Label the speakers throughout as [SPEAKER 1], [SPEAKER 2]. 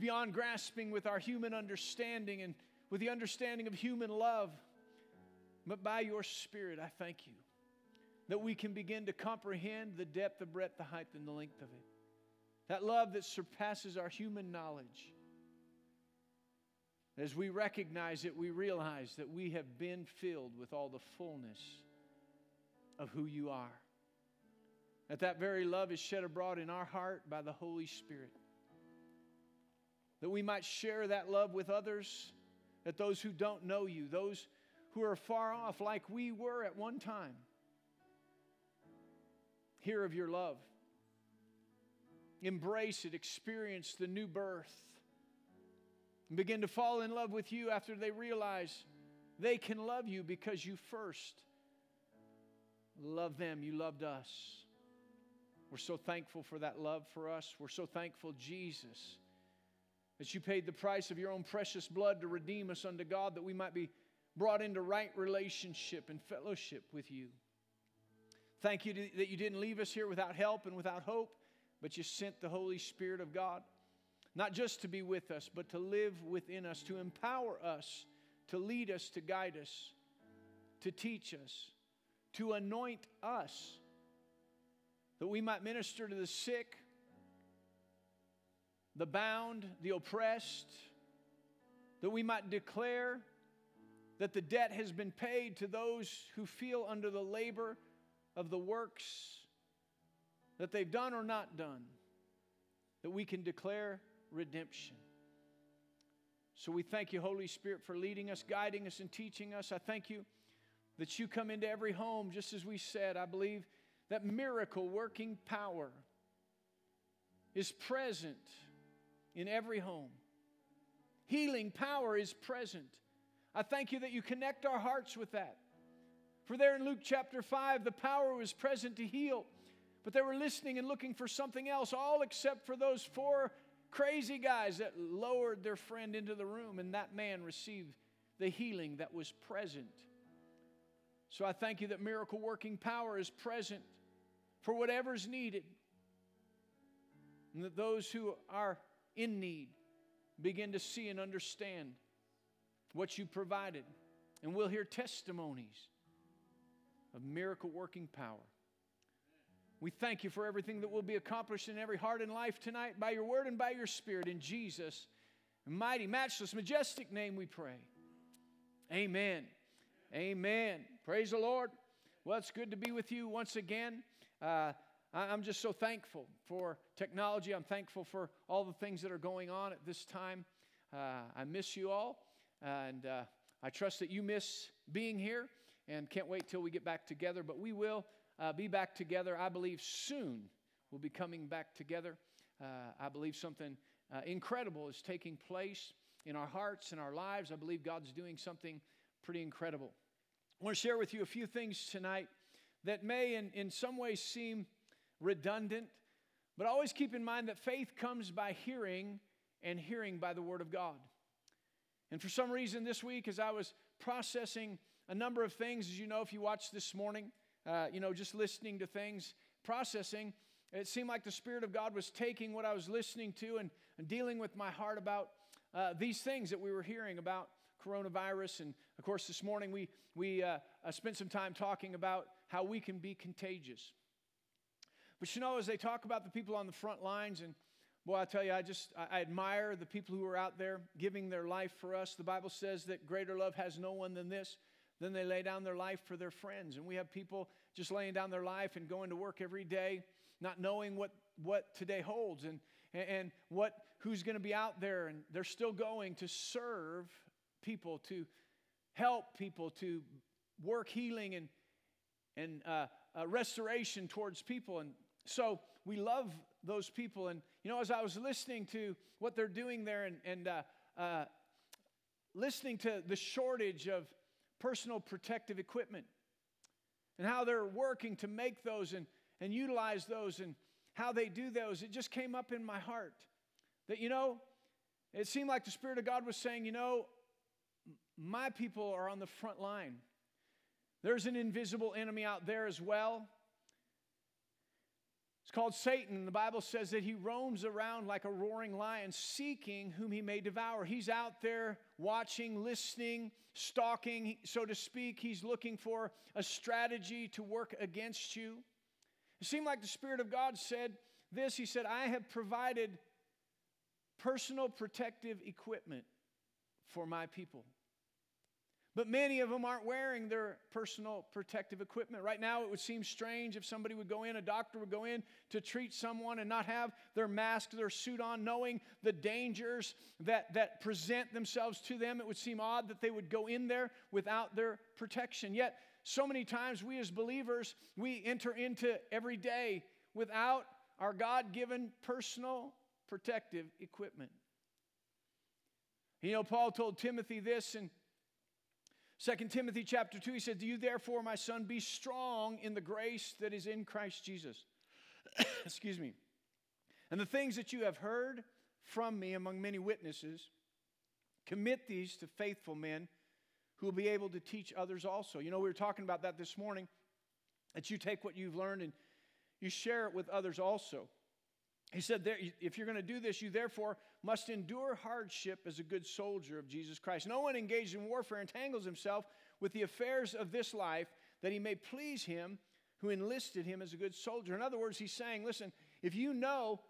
[SPEAKER 1] beyond grasping with our human understanding and with the understanding of human love. But by your Spirit, I thank you that we can begin to comprehend the depth, the breadth, the height, and the length of it. That love that surpasses our human knowledge. As we recognize it, we realize that we have been filled with all the fullness of who you are. That that very love is shed abroad in our heart by the Holy Spirit. That we might share that love with others, that those who don't know you, those who are far off like we were at one time, hear of your love. Embrace it, experience the new birth, and begin to fall in love with you after they realize they can love you because you first love them, you loved us. We're so thankful for that love for us. We're so thankful, Jesus, that you paid the price of your own precious blood to redeem us unto God, that we might be brought into right relationship and fellowship with you. Thank you that you didn't leave us here without help and without hope, but you sent the Holy Spirit of God, not just to be with us, but to live within us, to empower us, to lead us, to guide us, to teach us, to anoint us, that we might minister to the sick, the bound, the oppressed, that we might declare that the debt has been paid to those who feel under the labor of the works that they've done or not done, that we can declare redemption. So we thank you, Holy Spirit, for leading us, guiding us, and teaching us. I thank you that you come into every home, just as we said. I believe that miracle working power is present in every home. Healing power is present. I thank you that you connect our hearts with that. For there in Luke chapter 5, the power was present to heal, but they were listening and looking for something else, all except for those four crazy guys that lowered their friend into the room, and that man received the healing that was present. So I thank you that miracle working power is present for whatever's needed, and that those who are in need begin to see and understand what you provided. And we'll hear testimonies of miracle working power. We thank you for everything that will be accomplished in every heart and life tonight by your word and by your spirit. In Jesus' mighty, matchless, majestic name we pray. Amen. Amen. Praise the Lord. Well, it's good to be with you once again. Uh, I'm just so thankful for technology. I'm thankful for all the things that are going on at this time. Uh, I miss you all. And uh, I trust that you miss being here and can't wait till we get back together. But we will uh, be back together, I believe, soon. We'll be coming back together. Uh, I believe something uh, incredible is taking place in our hearts and our lives. I believe God's doing something pretty incredible. I want to share with you a few things tonight that may, in, in some ways, seem redundant, but always keep in mind that faith comes by hearing, and hearing by the Word of God. And for some reason this week, as I was processing a number of things, as you know, if you watched this morning, uh, you know, just listening to things, processing, it seemed like the Spirit of God was taking what I was listening to and, and dealing with my heart about uh, these things that we were hearing about coronavirus. And of course, this morning we, we uh, uh spent some time talking about how we can be contagious. But you know, as they talk about the people on the front lines and Boy, I tell you, I just I admire the people who are out there giving their life for us. The Bible says that greater love has no one than this. Then they lay down their life for their friends. And we have people just laying down their life and going to work every day, not knowing what, what today holds and, and what who's going to be out there. And they're still going to serve people, to help people, to work healing and, and uh, uh, restoration towards people. And so we love those people. And, you know, as I was listening to what they're doing there and, and uh, uh, listening to the shortage of personal protective equipment and how they're working to make those and, and utilize those and how they do those, it just came up in my heart that, you know, it seemed like the Spirit of God was saying, you know, my people are on the front line. There's an invisible enemy out there as well. It's called Satan. The Bible says that he roams around like a roaring lion, seeking whom he may devour. He's out there watching, listening, stalking, so to speak. He's looking for a strategy to work against you. It seemed like the Spirit of God said this He said, I have provided personal protective equipment for my people. But many of them aren't wearing their personal protective equipment. Right now, it would seem strange if somebody would go in, a doctor would go in to treat someone and not have their mask, their suit on, knowing the dangers that, that present themselves to them. It would seem odd that they would go in there without their protection. Yet, so many times we as believers, we enter into every day without our God given personal protective equipment. You know, Paul told Timothy this in 2 Timothy chapter 2, he said, Do you therefore, my son, be strong in the grace that is in Christ Jesus. Excuse me. And the things that you have heard from me among many witnesses, commit these to faithful men who will be able to teach others also. You know, we were talking about that this morning, that you take what you've learned and you share it with others also. He said, If you're going to do this, you therefore must endure hardship as a good soldier of Jesus Christ. No one engaged in warfare entangles himself with the affairs of this life that he may please him who enlisted him as a good soldier. In other words, he's saying, Listen, if you know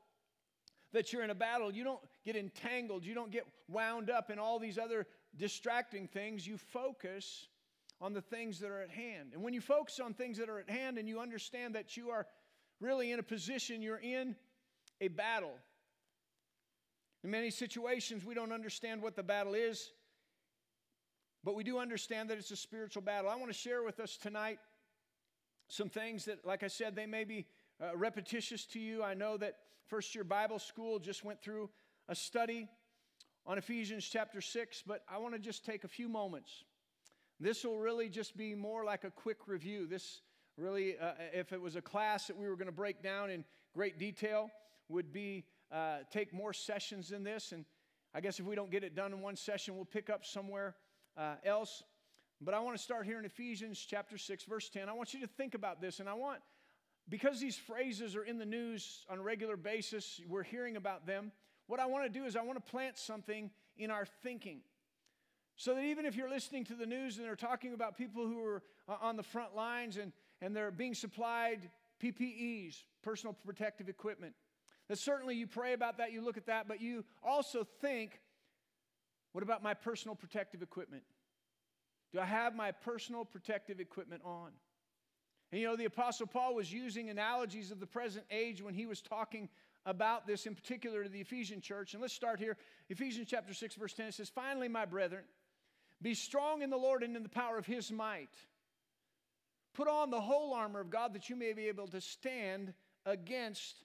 [SPEAKER 1] that you're in a battle, you don't get entangled, you don't get wound up in all these other distracting things, you focus on the things that are at hand. And when you focus on things that are at hand and you understand that you are really in a position, you're in a battle. In many situations, we don't understand what the battle is, but we do understand that it's a spiritual battle. I want to share with us tonight some things that, like I said, they may be uh, repetitious to you. I know that first year Bible school just went through a study on Ephesians chapter 6, but I want to just take a few moments. This will really just be more like a quick review. This really, uh, if it was a class that we were going to break down in great detail, would be uh, take more sessions in this. And I guess if we don't get it done in one session, we'll pick up somewhere uh, else. But I want to start here in Ephesians chapter 6, verse 10. I want you to think about this. And I want, because these phrases are in the news on a regular basis, we're hearing about them. What I want to do is I want to plant something in our thinking. So that even if you're listening to the news and they're talking about people who are uh, on the front lines and, and they're being supplied PPEs, personal protective equipment, that certainly you pray about that, you look at that, but you also think, what about my personal protective equipment? Do I have my personal protective equipment on? And you know, the Apostle Paul was using analogies of the present age when he was talking about this, in particular to the Ephesian church. And let's start here. Ephesians chapter 6, verse 10 it says, Finally, my brethren, be strong in the Lord and in the power of his might. Put on the whole armor of God that you may be able to stand against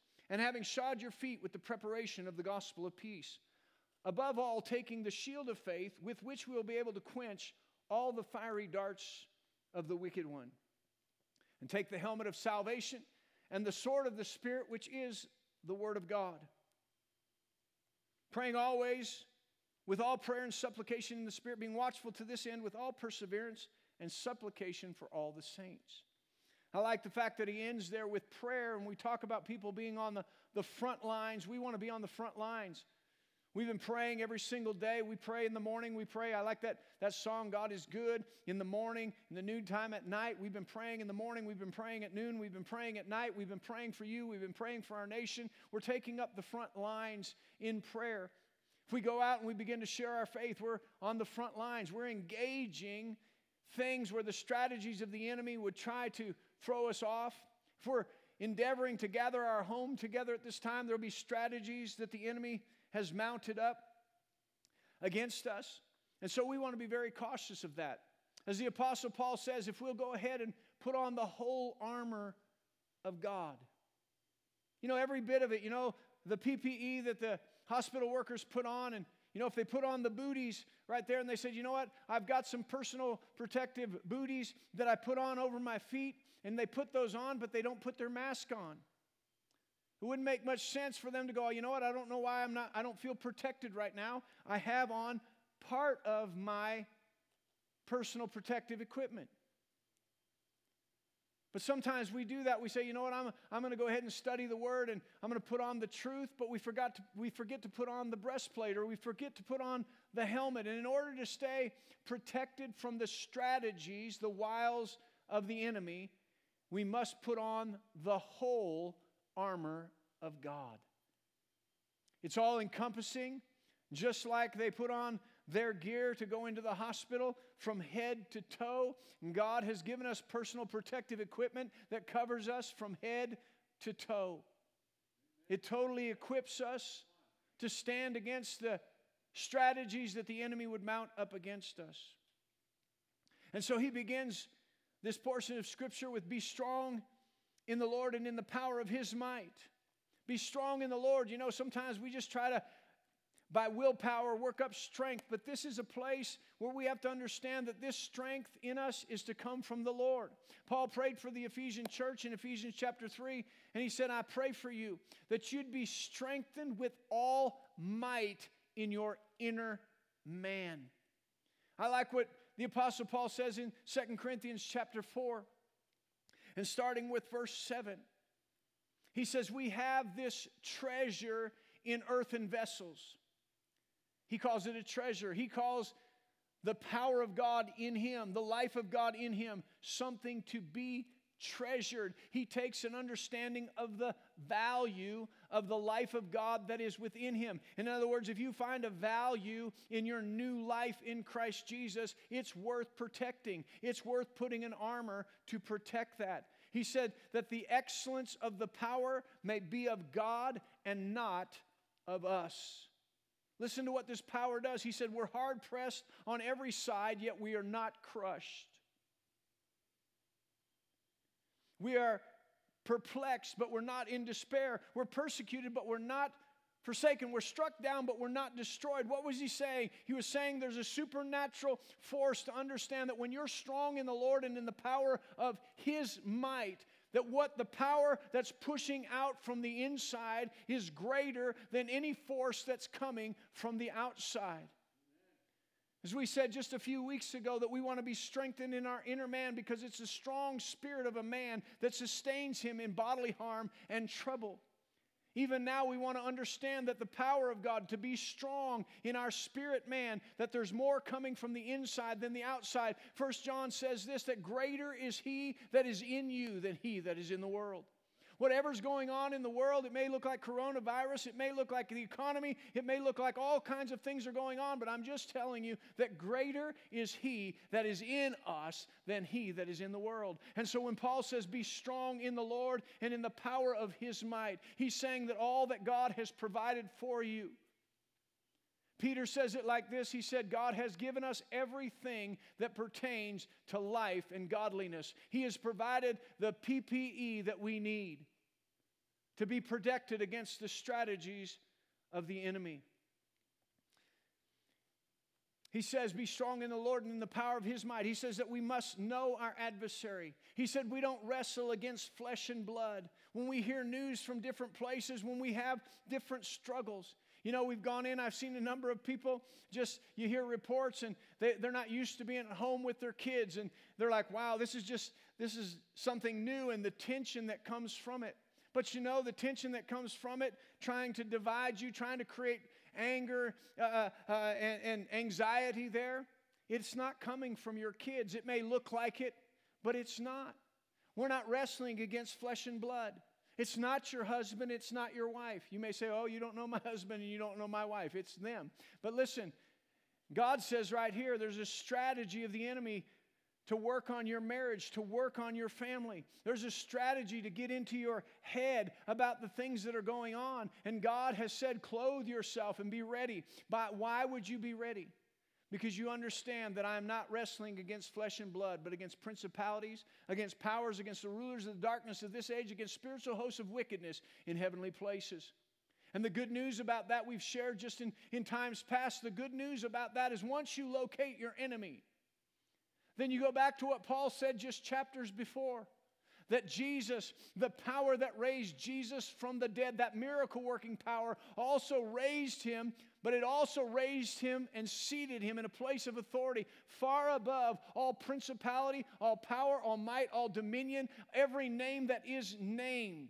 [SPEAKER 1] and having shod your feet with the preparation of the gospel of peace. Above all, taking the shield of faith with which we will be able to quench all the fiery darts of the wicked one. And take the helmet of salvation and the sword of the Spirit, which is the Word of God. Praying always with all prayer and supplication in the Spirit, being watchful to this end with all perseverance and supplication for all the saints. I like the fact that he ends there with prayer, and we talk about people being on the, the front lines. We want to be on the front lines. We've been praying every single day. We pray in the morning. We pray. I like that, that song, God is good, in the morning, in the noon time at night. We've been praying in the morning. We've been praying at noon. We've been praying at night. We've been praying for you. We've been praying for our nation. We're taking up the front lines in prayer. If we go out and we begin to share our faith, we're on the front lines. We're engaging things where the strategies of the enemy would try to throw us off. If we're endeavoring to gather our home together at this time, there'll be strategies that the enemy has mounted up against us. And so we want to be very cautious of that. As the Apostle Paul says, if we'll go ahead and put on the whole armor of God, you know, every bit of it, you know, the PPE that the hospital workers put on. And, you know, if they put on the booties right there and they said, you know what, I've got some personal protective booties that I put on over my feet, and they put those on, but they don't put their mask on. It wouldn't make much sense for them to go, oh, you know what, I don't know why I'm not, I don't feel protected right now. I have on part of my personal protective equipment. But sometimes we do that. We say, you know what, I'm, I'm going to go ahead and study the word and I'm going to put on the truth, but we, forgot to, we forget to put on the breastplate or we forget to put on the helmet. And in order to stay protected from the strategies, the wiles of the enemy, we must put on the whole armor of God. It's all encompassing, just like they put on their gear to go into the hospital from head to toe. God has given us personal protective equipment that covers us from head to toe. It totally equips us to stand against the strategies that the enemy would mount up against us. And so he begins this portion of scripture with be strong in the Lord and in the power of his might. Be strong in the Lord. You know, sometimes we just try to by willpower work up strength, but this is a place where we have to understand that this strength in us is to come from the Lord. Paul prayed for the Ephesian church in Ephesians chapter 3, and he said, I pray for you that you'd be strengthened with all might in your inner man. I like what the apostle Paul says in 2 Corinthians chapter 4 and starting with verse 7. He says, We have this treasure in earthen vessels he calls it a treasure. He calls the power of God in him, the life of God in him, something to be treasured. He takes an understanding of the value of the life of God that is within him. In other words, if you find a value in your new life in Christ Jesus, it's worth protecting. It's worth putting an armor to protect that. He said that the excellence of the power may be of God and not of us. Listen to what this power does. He said, We're hard pressed on every side, yet we are not crushed. We are perplexed, but we're not in despair. We're persecuted, but we're not forsaken. We're struck down, but we're not destroyed. What was he saying? He was saying there's a supernatural force to understand that when you're strong in the Lord and in the power of his might, that what the power that's pushing out from the inside is greater than any force that's coming from the outside. As we said just a few weeks ago, that we want to be strengthened in our inner man because it's the strong spirit of a man that sustains him in bodily harm and trouble. Even now, we want to understand that the power of God to be strong in our spirit man, that there's more coming from the inside than the outside. First John says this that greater is he that is in you than he that is in the world. Whatever's going on in the world, it may look like coronavirus, it may look like the economy, it may look like all kinds of things are going on, but I'm just telling you that greater is He that is in us than He that is in the world. And so when Paul says, Be strong in the Lord and in the power of His might, he's saying that all that God has provided for you. Peter says it like this He said, God has given us everything that pertains to life and godliness. He has provided the PPE that we need to be protected against the strategies of the enemy. He says, Be strong in the Lord and in the power of his might. He says that we must know our adversary. He said, We don't wrestle against flesh and blood. When we hear news from different places, when we have different struggles, you know, we've gone in, I've seen a number of people just, you hear reports and they, they're not used to being at home with their kids. And they're like, wow, this is just, this is something new and the tension that comes from it. But you know, the tension that comes from it, trying to divide you, trying to create anger uh, uh, uh, and, and anxiety there, it's not coming from your kids. It may look like it, but it's not. We're not wrestling against flesh and blood. It's not your husband, it's not your wife. You may say, Oh, you don't know my husband and you don't know my wife. It's them. But listen, God says right here there's a strategy of the enemy to work on your marriage, to work on your family. There's a strategy to get into your head about the things that are going on. And God has said, clothe yourself and be ready. But why would you be ready? Because you understand that I am not wrestling against flesh and blood, but against principalities, against powers, against the rulers of the darkness of this age, against spiritual hosts of wickedness in heavenly places. And the good news about that we've shared just in, in times past, the good news about that is once you locate your enemy, then you go back to what Paul said just chapters before that Jesus, the power that raised Jesus from the dead, that miracle working power, also raised him, but it also raised him and seated him in a place of authority far above all principality, all power, all might, all dominion, every name that is named.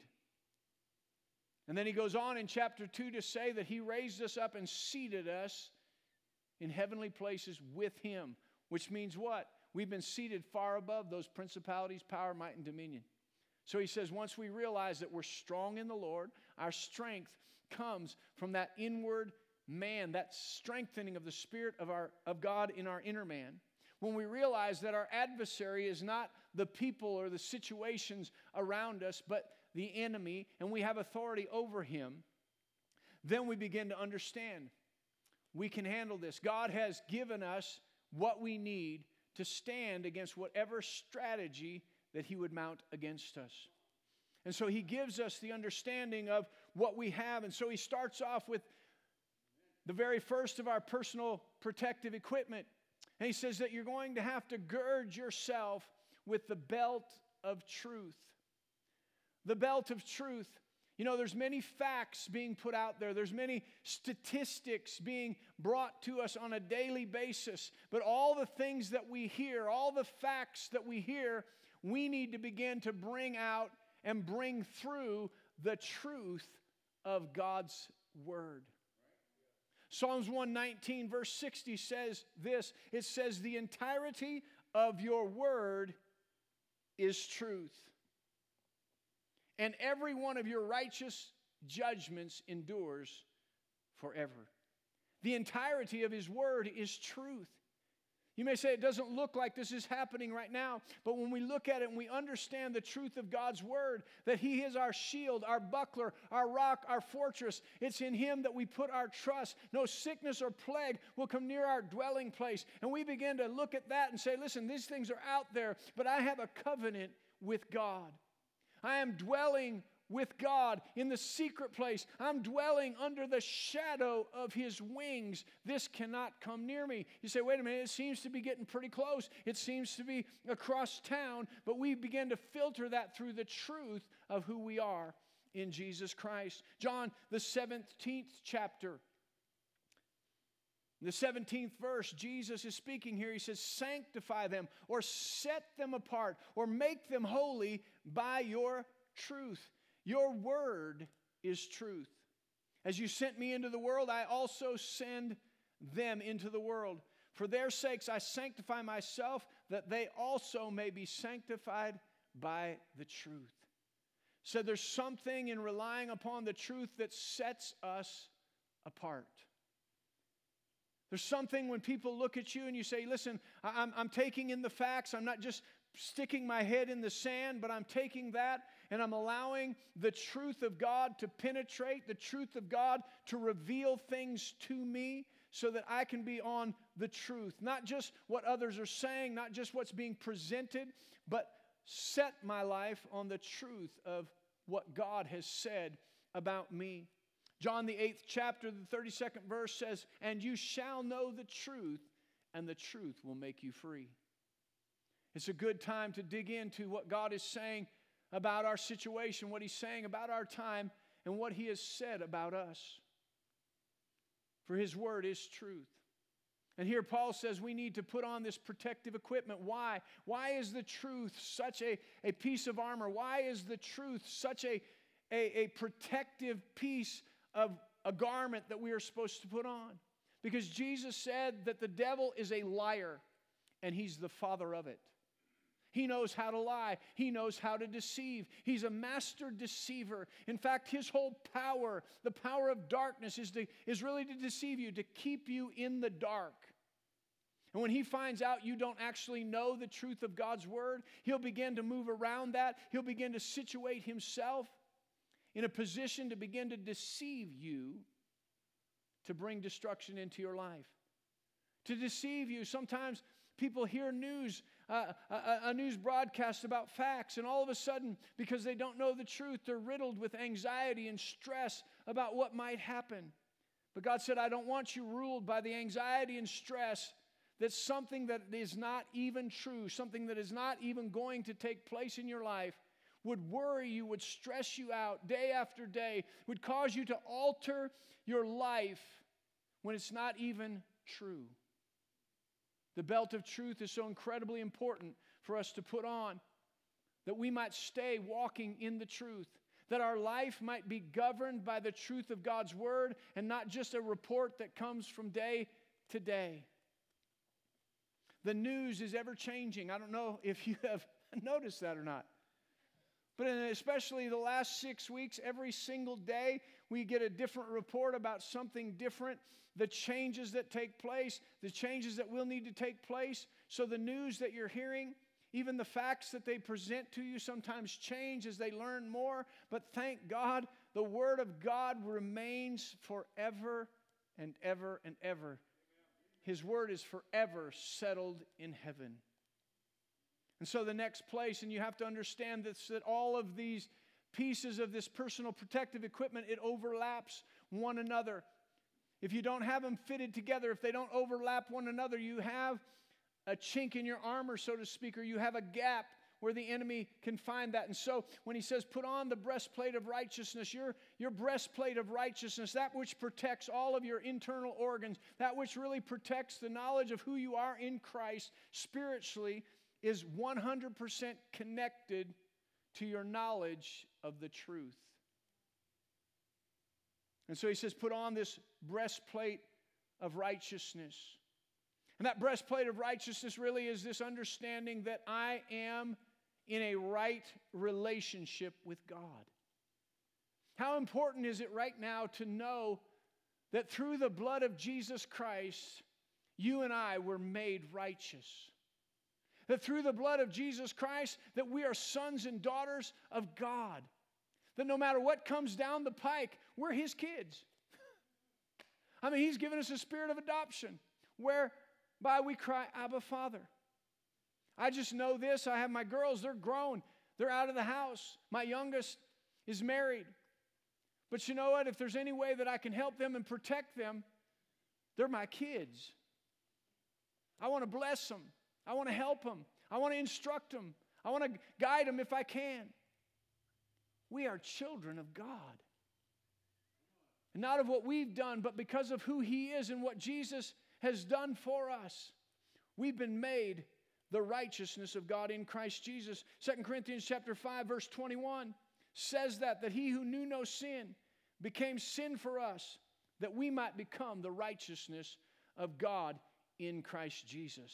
[SPEAKER 1] And then he goes on in chapter 2 to say that he raised us up and seated us in heavenly places with him, which means what? We've been seated far above those principalities, power, might, and dominion. So he says, once we realize that we're strong in the Lord, our strength comes from that inward man, that strengthening of the Spirit of, our, of God in our inner man. When we realize that our adversary is not the people or the situations around us, but the enemy, and we have authority over him, then we begin to understand we can handle this. God has given us what we need to stand against whatever strategy that he would mount against us. And so he gives us the understanding of what we have. And so he starts off with the very first of our personal protective equipment. And he says that you're going to have to gird yourself with the belt of truth. The belt of truth. You know, there's many facts being put out there. There's many statistics being brought to us on a daily basis. But all the things that we hear, all the facts that we hear, we need to begin to bring out and bring through the truth of God's word. Psalms 119, verse 60 says this it says, The entirety of your word is truth and every one of your righteous judgments endures forever. The entirety of His Word is truth. You may say it doesn't look like this is happening right now, but when we look at it and we understand the truth of God's Word, that He is our shield, our buckler, our rock, our fortress, it's in Him that we put our trust. No sickness or plague will come near our dwelling place. And we begin to look at that and say, listen, these things are out there, but I have a covenant with God. I am dwelling with God in the secret place. I'm dwelling under the shadow of His wings. This cannot come near me. You say, wait a minute, it seems to be getting pretty close. It seems to be across town, but we begin to filter that through the truth of who we are in Jesus Christ. John, the 17th chapter. In the 17th verse, Jesus is speaking here. He says, Sanctify them, or set them apart, or make them holy by your truth. Your word is truth. As you sent me into the world, I also send them into the world. For their sakes, I sanctify myself, that they also may be sanctified by the truth. So there's something in relying upon the truth that sets us apart. There's something when people look at you and you say, Listen, I'm, I'm taking in the facts. I'm not just sticking my head in the sand, but I'm taking that and I'm allowing the truth of God to penetrate, the truth of God to reveal things to me so that I can be on the truth. Not just what others are saying, not just what's being presented, but set my life on the truth of what God has said about me. John, the eighth chapter, the 32nd verse says, And you shall know the truth, and the truth will make you free. It's a good time to dig into what God is saying about our situation, what He's saying about our time, and what He has said about us. For His word is truth. And here Paul says we need to put on this protective equipment. Why? Why is the truth such a, a piece of armor? Why is the truth such a, a, a protective piece of a garment that we are supposed to put on. Because Jesus said that the devil is a liar and he's the father of it. He knows how to lie. He knows how to deceive. He's a master deceiver. In fact, his whole power, the power of darkness, is, to, is really to deceive you, to keep you in the dark. And when he finds out you don't actually know the truth of God's word, he'll begin to move around that. He'll begin to situate himself in a position to begin to deceive you to bring destruction into your life. To deceive you. Sometimes people hear news a, a, news broadcast about facts, and all of a sudden, because they don't know the truth, they're riddled with anxiety and stress about what might happen. But God said, I don't want you ruled by the anxiety and stress that something that is not even true, something that is not even going to take place in your life, would worry you, would stress you out day after day, would cause you to alter your life when it's not even true. The belt of truth is so incredibly important for us to put on that we might stay walking in the truth, that our life might be governed by the truth of God's word and not just a report that comes from day to day. The news is ever changing. I don't know if you have noticed that or not. But especially the last six weeks, every single day, we get a different report about something different, the changes that take place, the changes that will need to take place. So the news that you're hearing, even the facts that they present to you sometimes change as they learn more. But thank God, the Word of God remains forever and ever and ever. His Word is forever settled in heaven. And so the next place, and you have to understand this, that all of these pieces of this personal protective equipment, it overlaps one another. If you don't have them fitted together, if they don't overlap one another, you have a chink in your armor, so to speak, or you have a gap where the enemy can find that. And so when he says, put on the breastplate of righteousness, your, your breastplate of righteousness, that which protects all of your internal organs, that which really protects the knowledge of who you are in Christ spiritually, is 100% connected to your knowledge of the truth. And so he says, put on this breastplate of righteousness. And that breastplate of righteousness really is this understanding that I am in a right relationship with God. How important is it right now to know that through the blood of Jesus Christ, you and I were made righteous? That through the blood of Jesus Christ that we are sons and daughters of God. That no matter what comes down the pike, we're his kids. I mean, he's given us a spirit of adoption whereby we cry, Abba, Father. I just know this. I have my girls, they're grown, they're out of the house. My youngest is married. But you know what? If there's any way that I can help them and protect them, they're my kids. I want to bless them. I want to help them. I want to instruct them. I want to guide them if I can. We are children of God. Not of what we've done, but because of who He is and what Jesus has done for us. We've been made the righteousness of God in Christ Jesus. Second Corinthians chapter 5 verse 21 says that that he who knew no sin became sin for us that we might become the righteousness of God in Christ Jesus.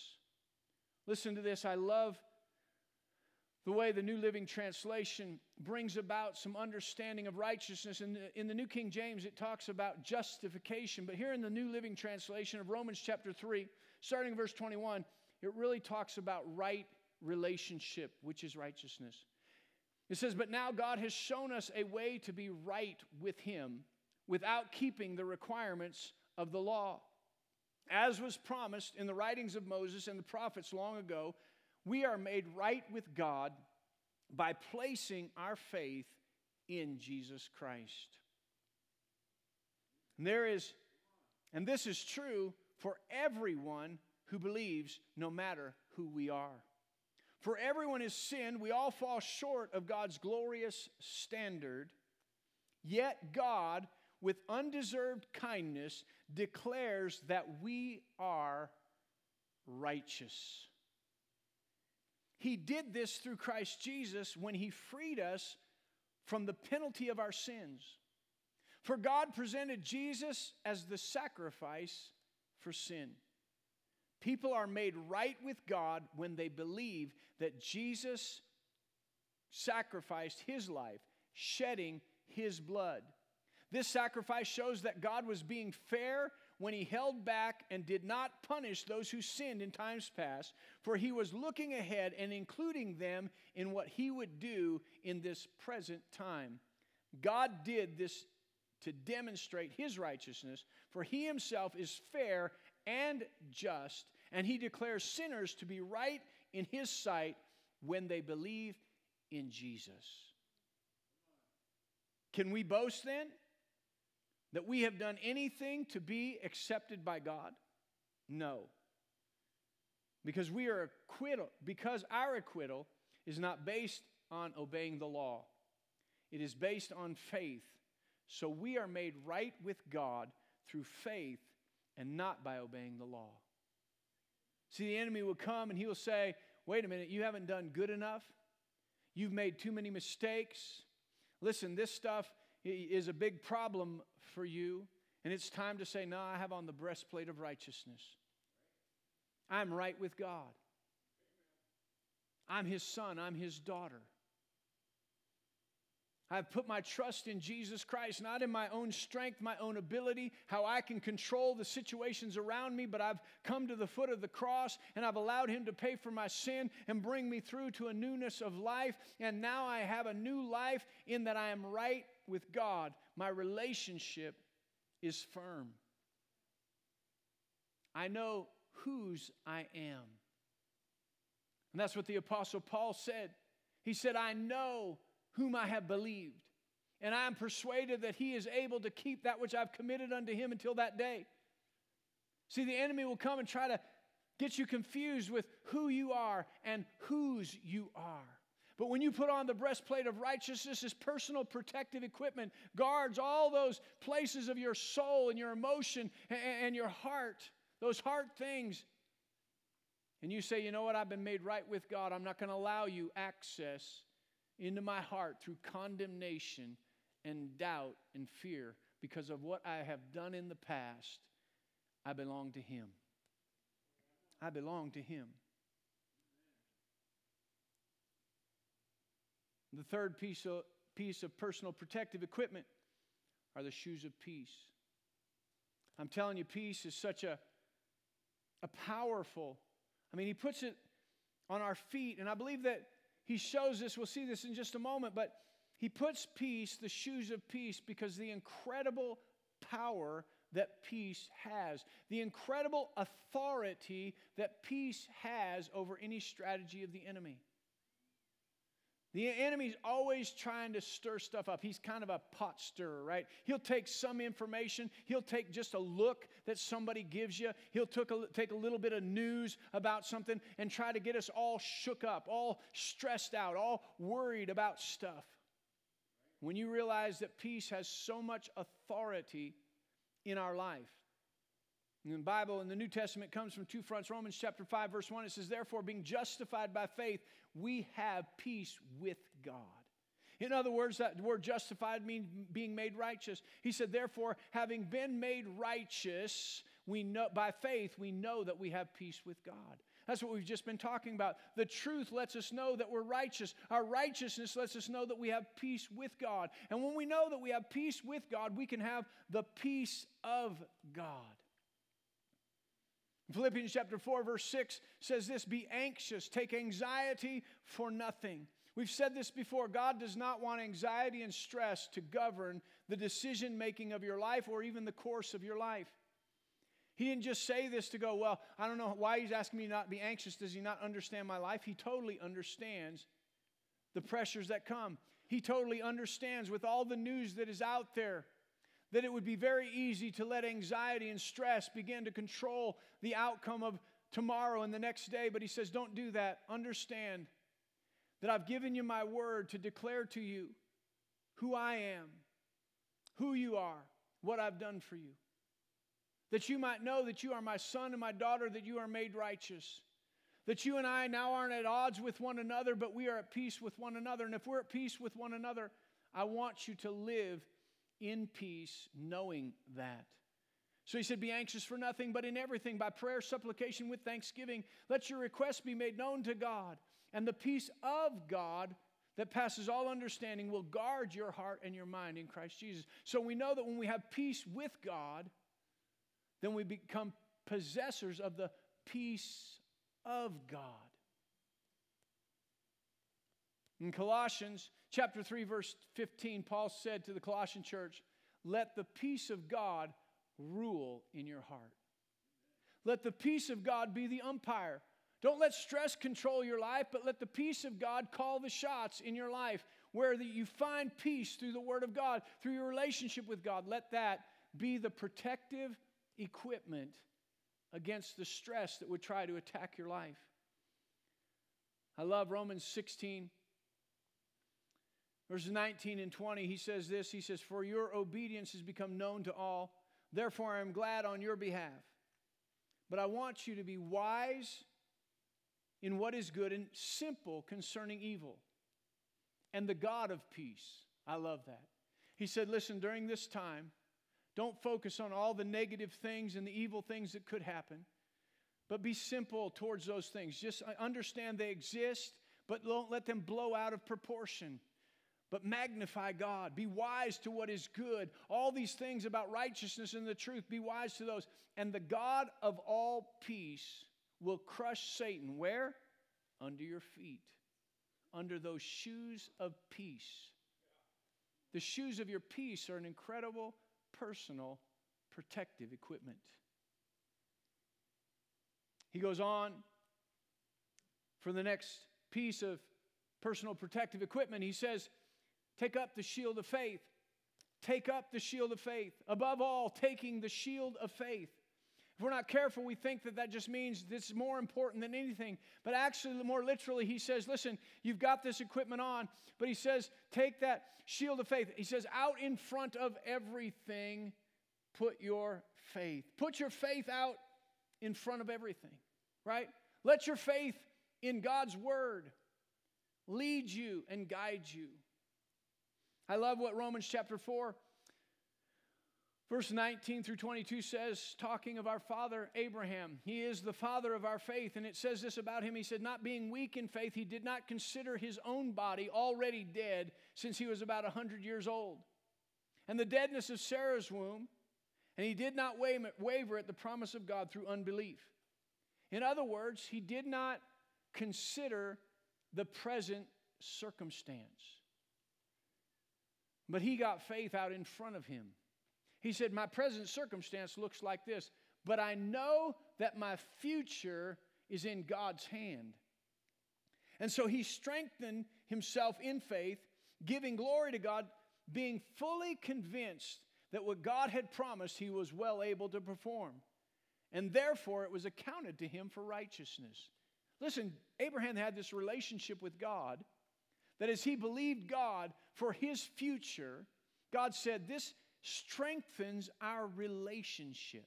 [SPEAKER 1] Listen to this. I love the way the New Living Translation brings about some understanding of righteousness. In the, in the New King James, it talks about justification. But here in the New Living Translation of Romans chapter 3, starting verse 21, it really talks about right relationship, which is righteousness. It says, But now God has shown us a way to be right with Him without keeping the requirements of the law. As was promised in the writings of Moses and the prophets long ago, we are made right with God by placing our faith in Jesus Christ. And there is, and this is true for everyone who believes, no matter who we are. For everyone has sinned, we all fall short of God's glorious standard. Yet God, with undeserved kindness, declares that we are righteous. He did this through Christ Jesus when He freed us from the penalty of our sins. For God presented Jesus as the sacrifice for sin. People are made right with God when they believe that Jesus sacrificed His life, shedding His blood. This sacrifice shows that God was being fair when he held back and did not punish those who sinned in times past, for he was looking ahead and including them in what he would do in this present time. God did this to demonstrate his righteousness, for he himself is fair and just, and he declares sinners to be right in His sight when they believe in Jesus. Can we boast then that we have done anything to be accepted by God? No. Because we are acquittal, because our acquittal is not based on obeying the law. It is based on faith. So we are made right with God through faith and not by obeying the law. See, the enemy will come and he will say, Wait a minute, you haven't done good enough. You've made too many mistakes. Listen, this stuff is a big problem for you. And it's time to say, No, I have on the breastplate of righteousness. I'm right with God. I'm his son, I'm his daughter. I've put my trust in Jesus Christ, not in my own strength, my own ability, how I can control the situations around me, but I've come to the foot of the cross and I've allowed Him to pay for my sin and bring me through to a newness of life. And now I have a new life in that I am right with God. My relationship is firm. I know whose I am. And that's what the Apostle Paul said. He said, I know whom I have believed. And I am persuaded that he is able to keep that which I've committed unto him until that day. See, the enemy will come and try to get you confused with who you are and whose you are. But when you put on the breastplate of righteousness as personal protective equipment, guards all those places of your soul and your emotion and your heart, those heart things. And you say, you know what, I've been made right with God. I'm not going to allow you access into my heart through condemnation and doubt and fear because of what I have done in the past, I belong to Him. I belong to Him. The third piece of, piece of personal protective equipment are the shoes of peace. I'm telling you, peace is such a, a powerful, I mean, he puts it on our feet, and I believe that he shows this, we'll see this in just a moment, but he puts peace, the shoes of peace, because the incredible power that peace has, the incredible authority that peace has over any strategy of the enemy. The enemy's always trying to stir stuff up. He's kind of a pot stirrer, right? He'll take some information, he'll take just a look that somebody gives you, he'll take a, take a little bit of news about something and try to get us all shook up, all stressed out, all worried about stuff. When you realize that peace has so much authority in our life. In the Bible, in the New Testament, comes from two fronts. Romans chapter 5, verse 1, it says, Therefore, being justified by faith, we have peace with God. In other words, that word justified means being made righteous. He said, Therefore, having been made righteous, we know by faith, we know that we have peace with God. That's what we've just been talking about. The truth lets us know that we're righteous. Our righteousness lets us know that we have peace with God. And when we know that we have peace with God, we can have the peace of God. Philippians chapter 4, verse 6 says this Be anxious, take anxiety for nothing. We've said this before God does not want anxiety and stress to govern the decision making of your life or even the course of your life. He didn't just say this to go, Well, I don't know why he's asking me not to be anxious. Does he not understand my life? He totally understands the pressures that come. He totally understands with all the news that is out there that it would be very easy to let anxiety and stress begin to control the outcome of tomorrow and the next day. But he says, Don't do that. Understand that I've given you my word to declare to you who I am, who you are, what I've done for you. That you might know that you are my son and my daughter, that you are made righteous. That you and I now aren't at odds with one another, but we are at peace with one another. And if we're at peace with one another, I want you to live in peace, knowing that. So he said, Be anxious for nothing, but in everything, by prayer, supplication, with thanksgiving, let your requests be made known to God. And the peace of God that passes all understanding will guard your heart and your mind in Christ Jesus. So we know that when we have peace with God, then we become possessors of the peace of God. In Colossians chapter 3 verse 15 Paul said to the Colossian church, "Let the peace of God rule in your heart. Let the peace of God be the umpire. Don't let stress control your life, but let the peace of God call the shots in your life where you find peace through the Word of God, through your relationship with God. Let that be the protective equipment against the stress that would try to attack your life. I love Romans 16, verses 19 and 20. He says this He says, For your obedience has become known to all. Therefore, I am glad on your behalf. But I want you to be wise in what is good and simple concerning evil. And the God of peace. I love that. He said, Listen, during this time, don't focus on all the negative things and the evil things that could happen, but be simple towards those things. Just uh, understand they exist, but don't let them blow out of proportion. But magnify God. Be wise to what is good. All these things about righteousness and the truth, be wise to those. And the God of all peace will crush Satan. Where? Under your feet, under those shoes of peace. The shoes of your peace are an incredible personal protective equipment. He goes on for the next piece of personal protective equipment. He says, Take up the shield of faith. Take up the shield of faith. Above all, taking the shield of faith if we're not careful, we think that that just means this is more important than anything. But actually, more literally, he says, listen, you've got this equipment on, but he says, take that shield of faith. He says, out in front of everything, put your faith. Put your faith out in front of everything, right? Let your faith in God's word lead you and guide you. I love what Romans chapter 4 Verse 19 through 22 says, talking of our father Abraham, he is the father of our faith. And it says this about him He said, Not being weak in faith, he did not consider his own body already dead since he was about 100 years old. And the deadness of Sarah's womb, and he did not waver at the promise of God through unbelief. In other words, he did not consider the present circumstance. But he got faith out in front of him. He said, My present circumstance looks like this, but I know that my future is in God's hand. And so he strengthened himself in faith, giving glory to God, being fully convinced that what God had promised he was well able to perform. And therefore it was accounted to him for righteousness. Listen, Abraham had this relationship with God that as he believed God for his future, God said, This strengthens our relationship.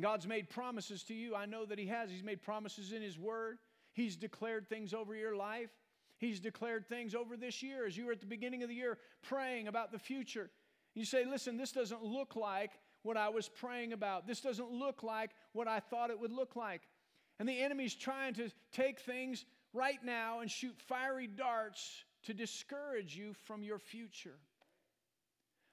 [SPEAKER 1] God's made promises to you. I know that He has. He's made promises in His Word. He's declared things over your life. He's declared things over this year as you were at the beginning of the year praying about the future. You say, listen, this doesn't look like what I was praying about. This doesn't look like what I thought it would look like. And the enemy's trying to take things right now and shoot fiery darts to discourage you from your future.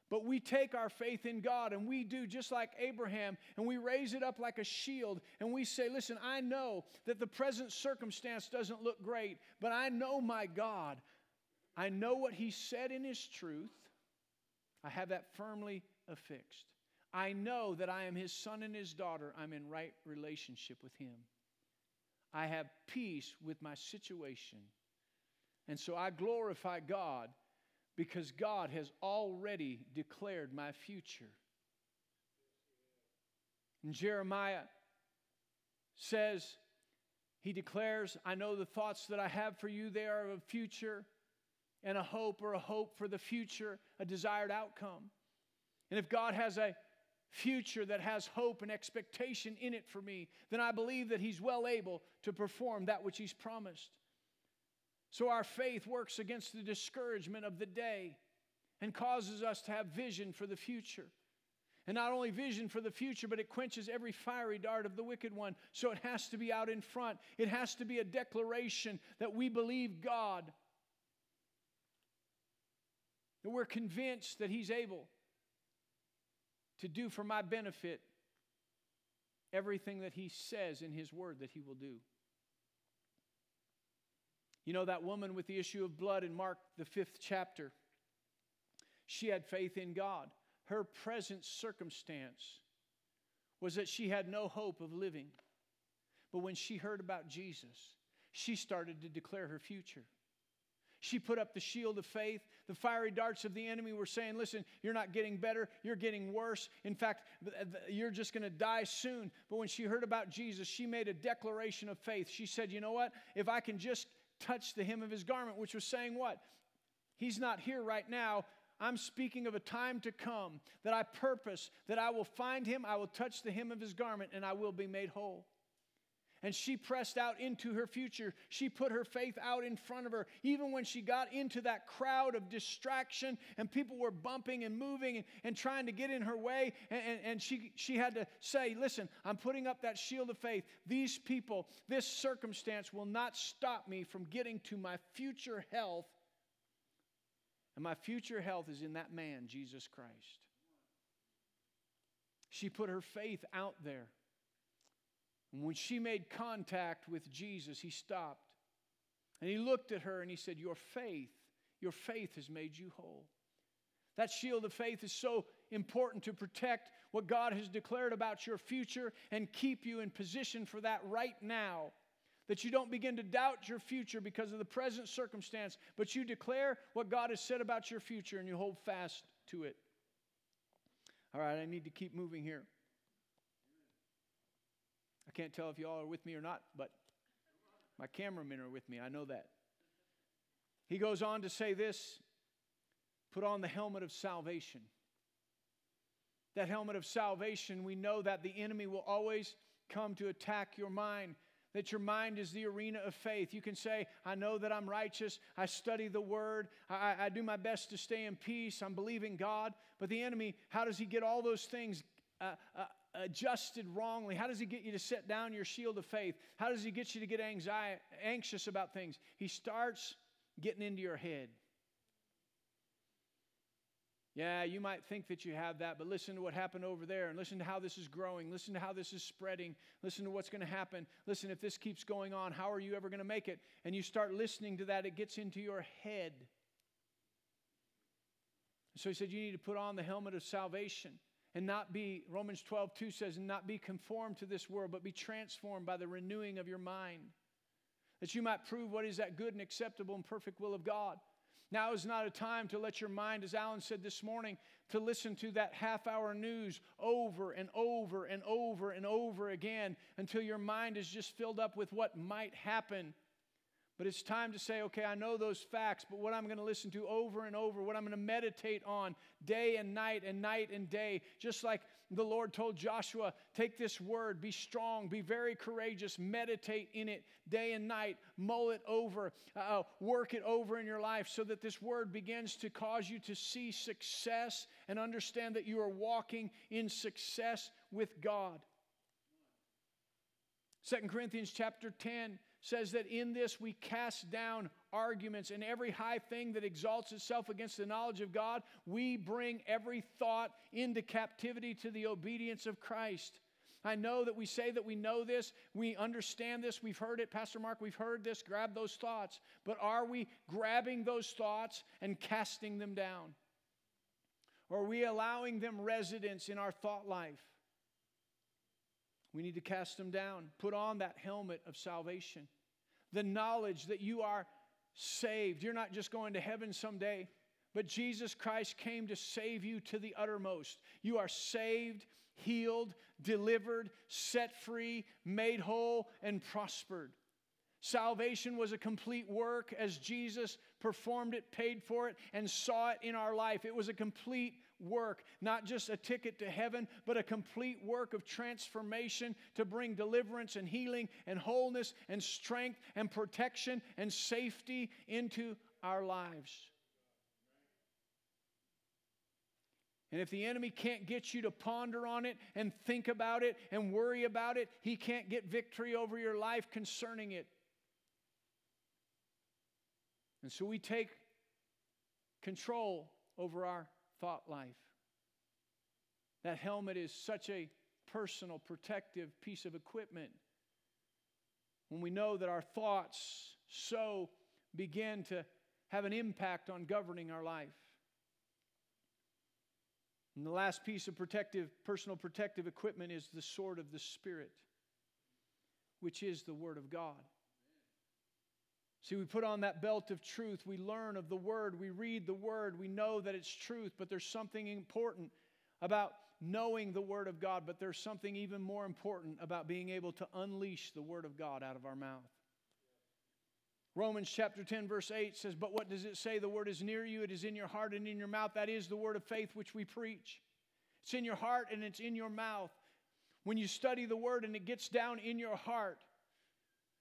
[SPEAKER 1] But we take our faith in God and we do just like Abraham and we raise it up like a shield and we say, Listen, I know that the present circumstance doesn't look great, but I know my God. I know what He said in His truth. I have that firmly affixed. I know that I am His son and His daughter. I'm in right relationship with Him. I have peace with my situation. And so I glorify God because God has already declared my future. And Jeremiah says, he declares, I know the thoughts that I have for you, they are of future and a hope or a hope for the future, a desired outcome. And if God has a future that has hope and expectation in it for me, then I believe that He's well able to perform that which He's promised. So our faith works against the discouragement of the day and causes us to have vision for the future. And not only vision for the future, but it quenches every fiery dart of the wicked one. So it has to be out in front. It has to be a declaration that we believe God, that we're convinced that He's able to do for my benefit everything that He says in His Word that He will do. You know, that woman with the issue of blood in Mark, the fifth chapter, she had faith in God. Her present circumstance was that she had no hope of living. But when she heard about Jesus, she started to declare her future. She put up the shield of faith. The fiery darts of the enemy were saying, Listen, you're not getting better, you're getting worse. In fact, you're just going to die soon. But when she heard about Jesus, she made a declaration of faith. She said, You know what? If I can just touch the hem of his garment, which was saying what? He's not here right now. I'm speaking of a time to come that I purpose that I will find him, I will touch the hem of his garment, and I will be made whole. And she pressed out into her future. She put her faith out in front of her. Even when she got into that crowd of distraction and people were bumping and moving and, and trying to get in her way, and, and, and she, she had to say, Listen, I'm putting up that shield of faith. These people, this circumstance will not stop me from getting to my future health. And my future health is in that man, Jesus Christ. She put her faith out there. And when she made contact with Jesus, he stopped. And he looked at her and he said, Your faith, your faith has made you whole. That shield of faith is so important to protect what God has declared about your future and keep you in position for that right now. That you don't begin to doubt your future because of the present circumstance, but you declare what God has said about your future and you hold fast to it. All right, I need to keep moving here. Can't tell if y'all are with me or not, but my cameramen are with me. I know that. He goes on to say this put on the helmet of salvation. That helmet of salvation, we know that the enemy will always come to attack your mind. That your mind is the arena of faith. You can say, I know that I'm righteous. I study the word. I, I do my best to stay in peace. I'm believing God. But the enemy, how does he get all those things uh, uh, adjusted wrongly? How does he get you to set down your shield of faith? How does he get you to get anxious about things? He starts getting into your head. Yeah, you might think that you have that, but listen to what happened over there and listen to how this is growing. Listen to how this is spreading. Listen to what's going to happen. Listen, if this keeps going on, how are you ever going to make it? And you start listening to that, it gets into your head. So he said, You need to put on the helmet of salvation and not be, Romans 12, 2 says, and not be conformed to this world, but be transformed by the renewing of your mind, that you might prove what is that good and acceptable and perfect will of God. Now is not a time to let your mind, as Alan said this morning, to listen to that half hour news over and over and over and over again until your mind is just filled up with what might happen but it's time to say, okay, I know those facts, but what I'm going to listen to over and over, what I'm going to meditate on day and night and night and day, just like the Lord told Joshua, take this word, be strong, be very courageous, meditate in it day and night, mull it over, uh, work it over in your life so that this word begins to cause you to see success and understand that you are walking in success with God. 2 Corinthians chapter 10 says that in this we cast down arguments and every high thing that exalts itself against the knowledge of God. We bring every thought into captivity to the obedience of Christ. I know that we say that we know this, we understand this, we've heard it. Pastor Mark, we've heard this. Grab those thoughts. But are we grabbing those thoughts and casting them down? Or are we allowing them residence in our thought life? We need to cast them down. Put on that helmet of salvation the knowledge that you are saved. You're not just going to heaven someday, but Jesus Christ came to save you to the uttermost. You are saved, healed, delivered, set free, made whole, and prospered. Salvation was a complete work as Jesus performed it, paid for it, and saw it in our life. It was a complete work, not just a ticket to heaven, but a complete work of transformation to bring deliverance and healing and wholeness and strength and protection and safety into our lives. And if the enemy can't get you to ponder on it and think about it and worry about it, he can't get victory over your life concerning it. And so we take control over our thought life. That helmet is such a personal, protective piece of equipment. When we know that our thoughts so begin to have an impact on governing our life. And the last piece of protective, personal protective equipment is the sword of the Spirit. which is the Word of God. See, we put on that belt of truth. We learn of the Word. We read the Word. We know that it's truth, but there's something important about knowing the Word of God, but there's something even more important about being able to unleash the Word of God out of our mouth. Romans chapter 10, verse 8 says, But what does it say? The Word is near you, it is in your heart and in your mouth. That is the Word of faith which we preach. It's in your heart and it's in your mouth. When you study the Word and it gets down in your heart,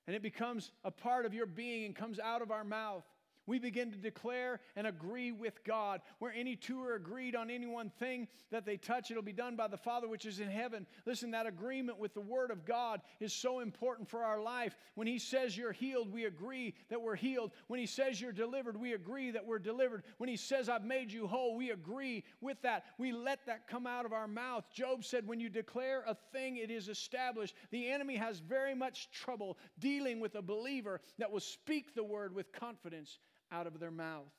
[SPEAKER 1] and it becomes a part of your being and comes out of our mouth. We begin to declare and agree with God. Where any two are agreed on any one thing that they touch, it'll be done by the Father which is in heaven. Listen, that agreement with the Word of God is so important for our life. When He says you're healed, we agree that we're healed. When He says you're delivered, we agree that we're delivered. When He says I've made you whole, we agree with that. We let that come out of our mouth. Job said, When you declare a thing, it is established. The enemy has very much trouble dealing with a believer that will speak the word with confidence out of their mouth.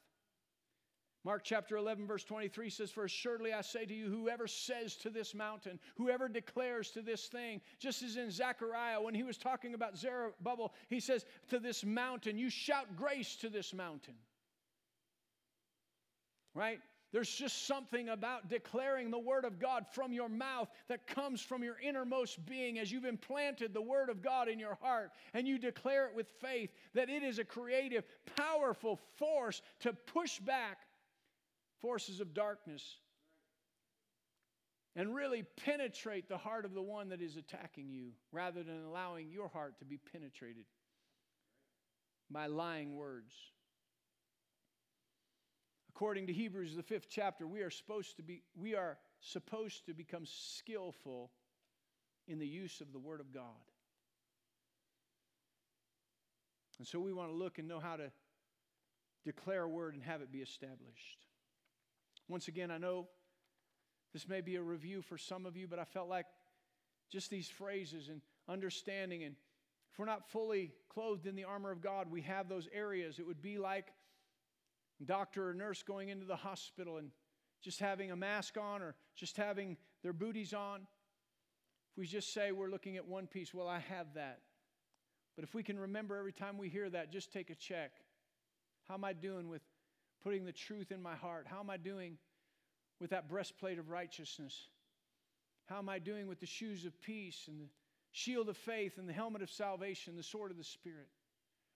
[SPEAKER 1] Mark chapter 11, verse 23 says, For assuredly I say to you, whoever says to this mountain, whoever declares to this thing, just as in Zechariah when he was talking about Zerubbabel, he says, To this mountain, you shout grace to this mountain. Right? There's just something about declaring the Word of God from your mouth that comes from your innermost being as you've implanted the Word of God in your heart and you declare it with faith that it is a creative, powerful force to push back forces of darkness and really penetrate the heart of the one that is attacking you rather than allowing your heart to be penetrated by lying words. According to Hebrews, the fifth chapter, we are supposed to be, we are supposed to become skillful in the use of the Word of God. And so we want to look and know how to declare a word and have it be established. Once again, I know this may be a review for some of you, but I felt like just these phrases and understanding, and if we're not fully clothed in the armor of God, we have those areas. It would be like doctor or nurse going into the hospital and just having a mask on or just having their booties on. If we just say we're looking at one piece, well, I have that. But if we can remember every time we hear that, just take a check. How am I doing with putting the truth in my heart? How am I doing with that breastplate of righteousness? How am I doing with the shoes of peace and the shield of faith and the helmet of salvation, the sword of the Spirit?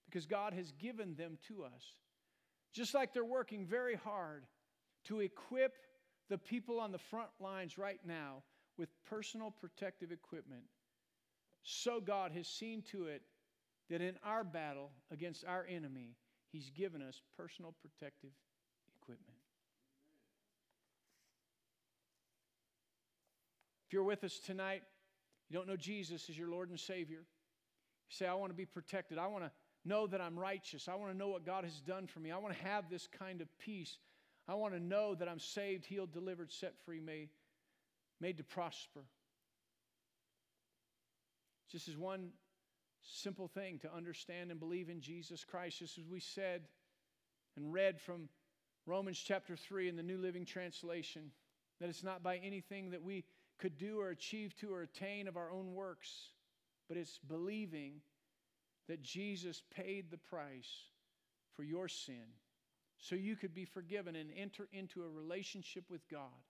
[SPEAKER 1] Because God has given them to us. Just like they're working very hard to equip the people on the front lines right now with personal protective equipment, so God has seen to it that in our battle against our enemy, He's given us personal protective equipment. If you're with us tonight, you don't know Jesus as your Lord and Savior, you say, I want to be protected. I want to know that I'm righteous. I want to know what God has done for me. I want to have this kind of peace. I want to know that I'm saved, healed, delivered, set free, made, made to prosper. Just as one simple thing to understand and believe in Jesus Christ, just as we said and read from Romans chapter 3 in the New Living Translation, that it's not by anything that we could do or achieve to or attain of our own works, but it's believing that Jesus paid the price for your sin so you could be forgiven and enter into a relationship with God.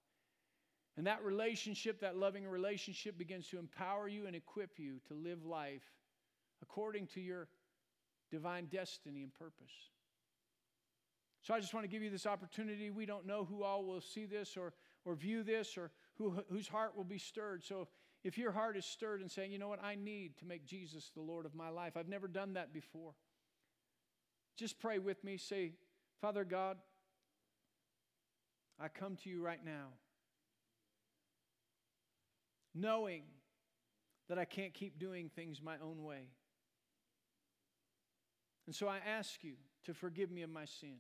[SPEAKER 1] And that relationship, that loving relationship, begins to empower you and equip you to live life according to your divine destiny and purpose. So I just want to give you this opportunity. We don't know who all will see this or, or view this or who, whose heart will be stirred. So if your heart is stirred and saying, you know what, I need to make Jesus the Lord of my life, I've never done that before, just pray with me. Say, Father God, I come to you right now, knowing that I can't keep doing things my own way. And so I ask you to forgive me of my sin.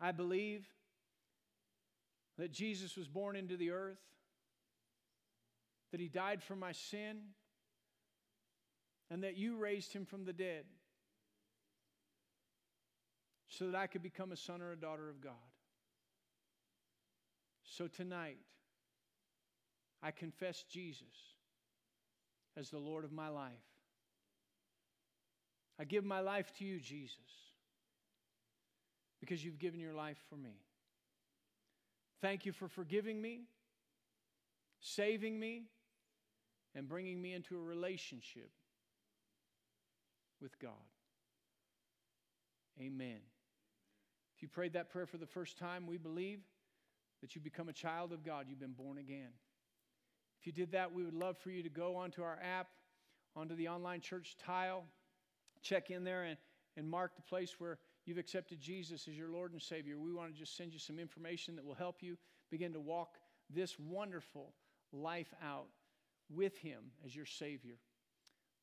[SPEAKER 1] I believe that Jesus was born into the earth, that he died for my sin, and that you raised him from the dead so that I could become a son or a daughter of God. So tonight, I confess Jesus as the Lord of my life. I give my life to you, Jesus, because you've given your life for me. Thank you for forgiving me, saving me, and bringing me into a relationship with God. Amen. If you prayed that prayer for the first time, we believe that you become a child of God. You've been born again. If you did that, we would love for you to go onto our app, onto the online church tile, check in there and, and mark the place where you've accepted Jesus as your Lord and Savior. We want to just send you some information that will help you begin to walk this wonderful life out with Him as your Savior.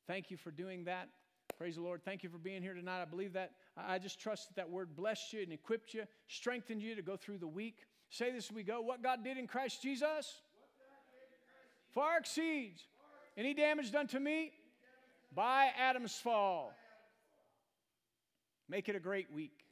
[SPEAKER 1] Thank you for doing that. Praise the Lord. Thank you for being here tonight. I believe that. I just trust that that word blessed you and equipped you, strengthened you to go through the week. Say this as we go. What God did in Christ Jesus far exceeds any damage done to me by Adam's fall. Make it a great week.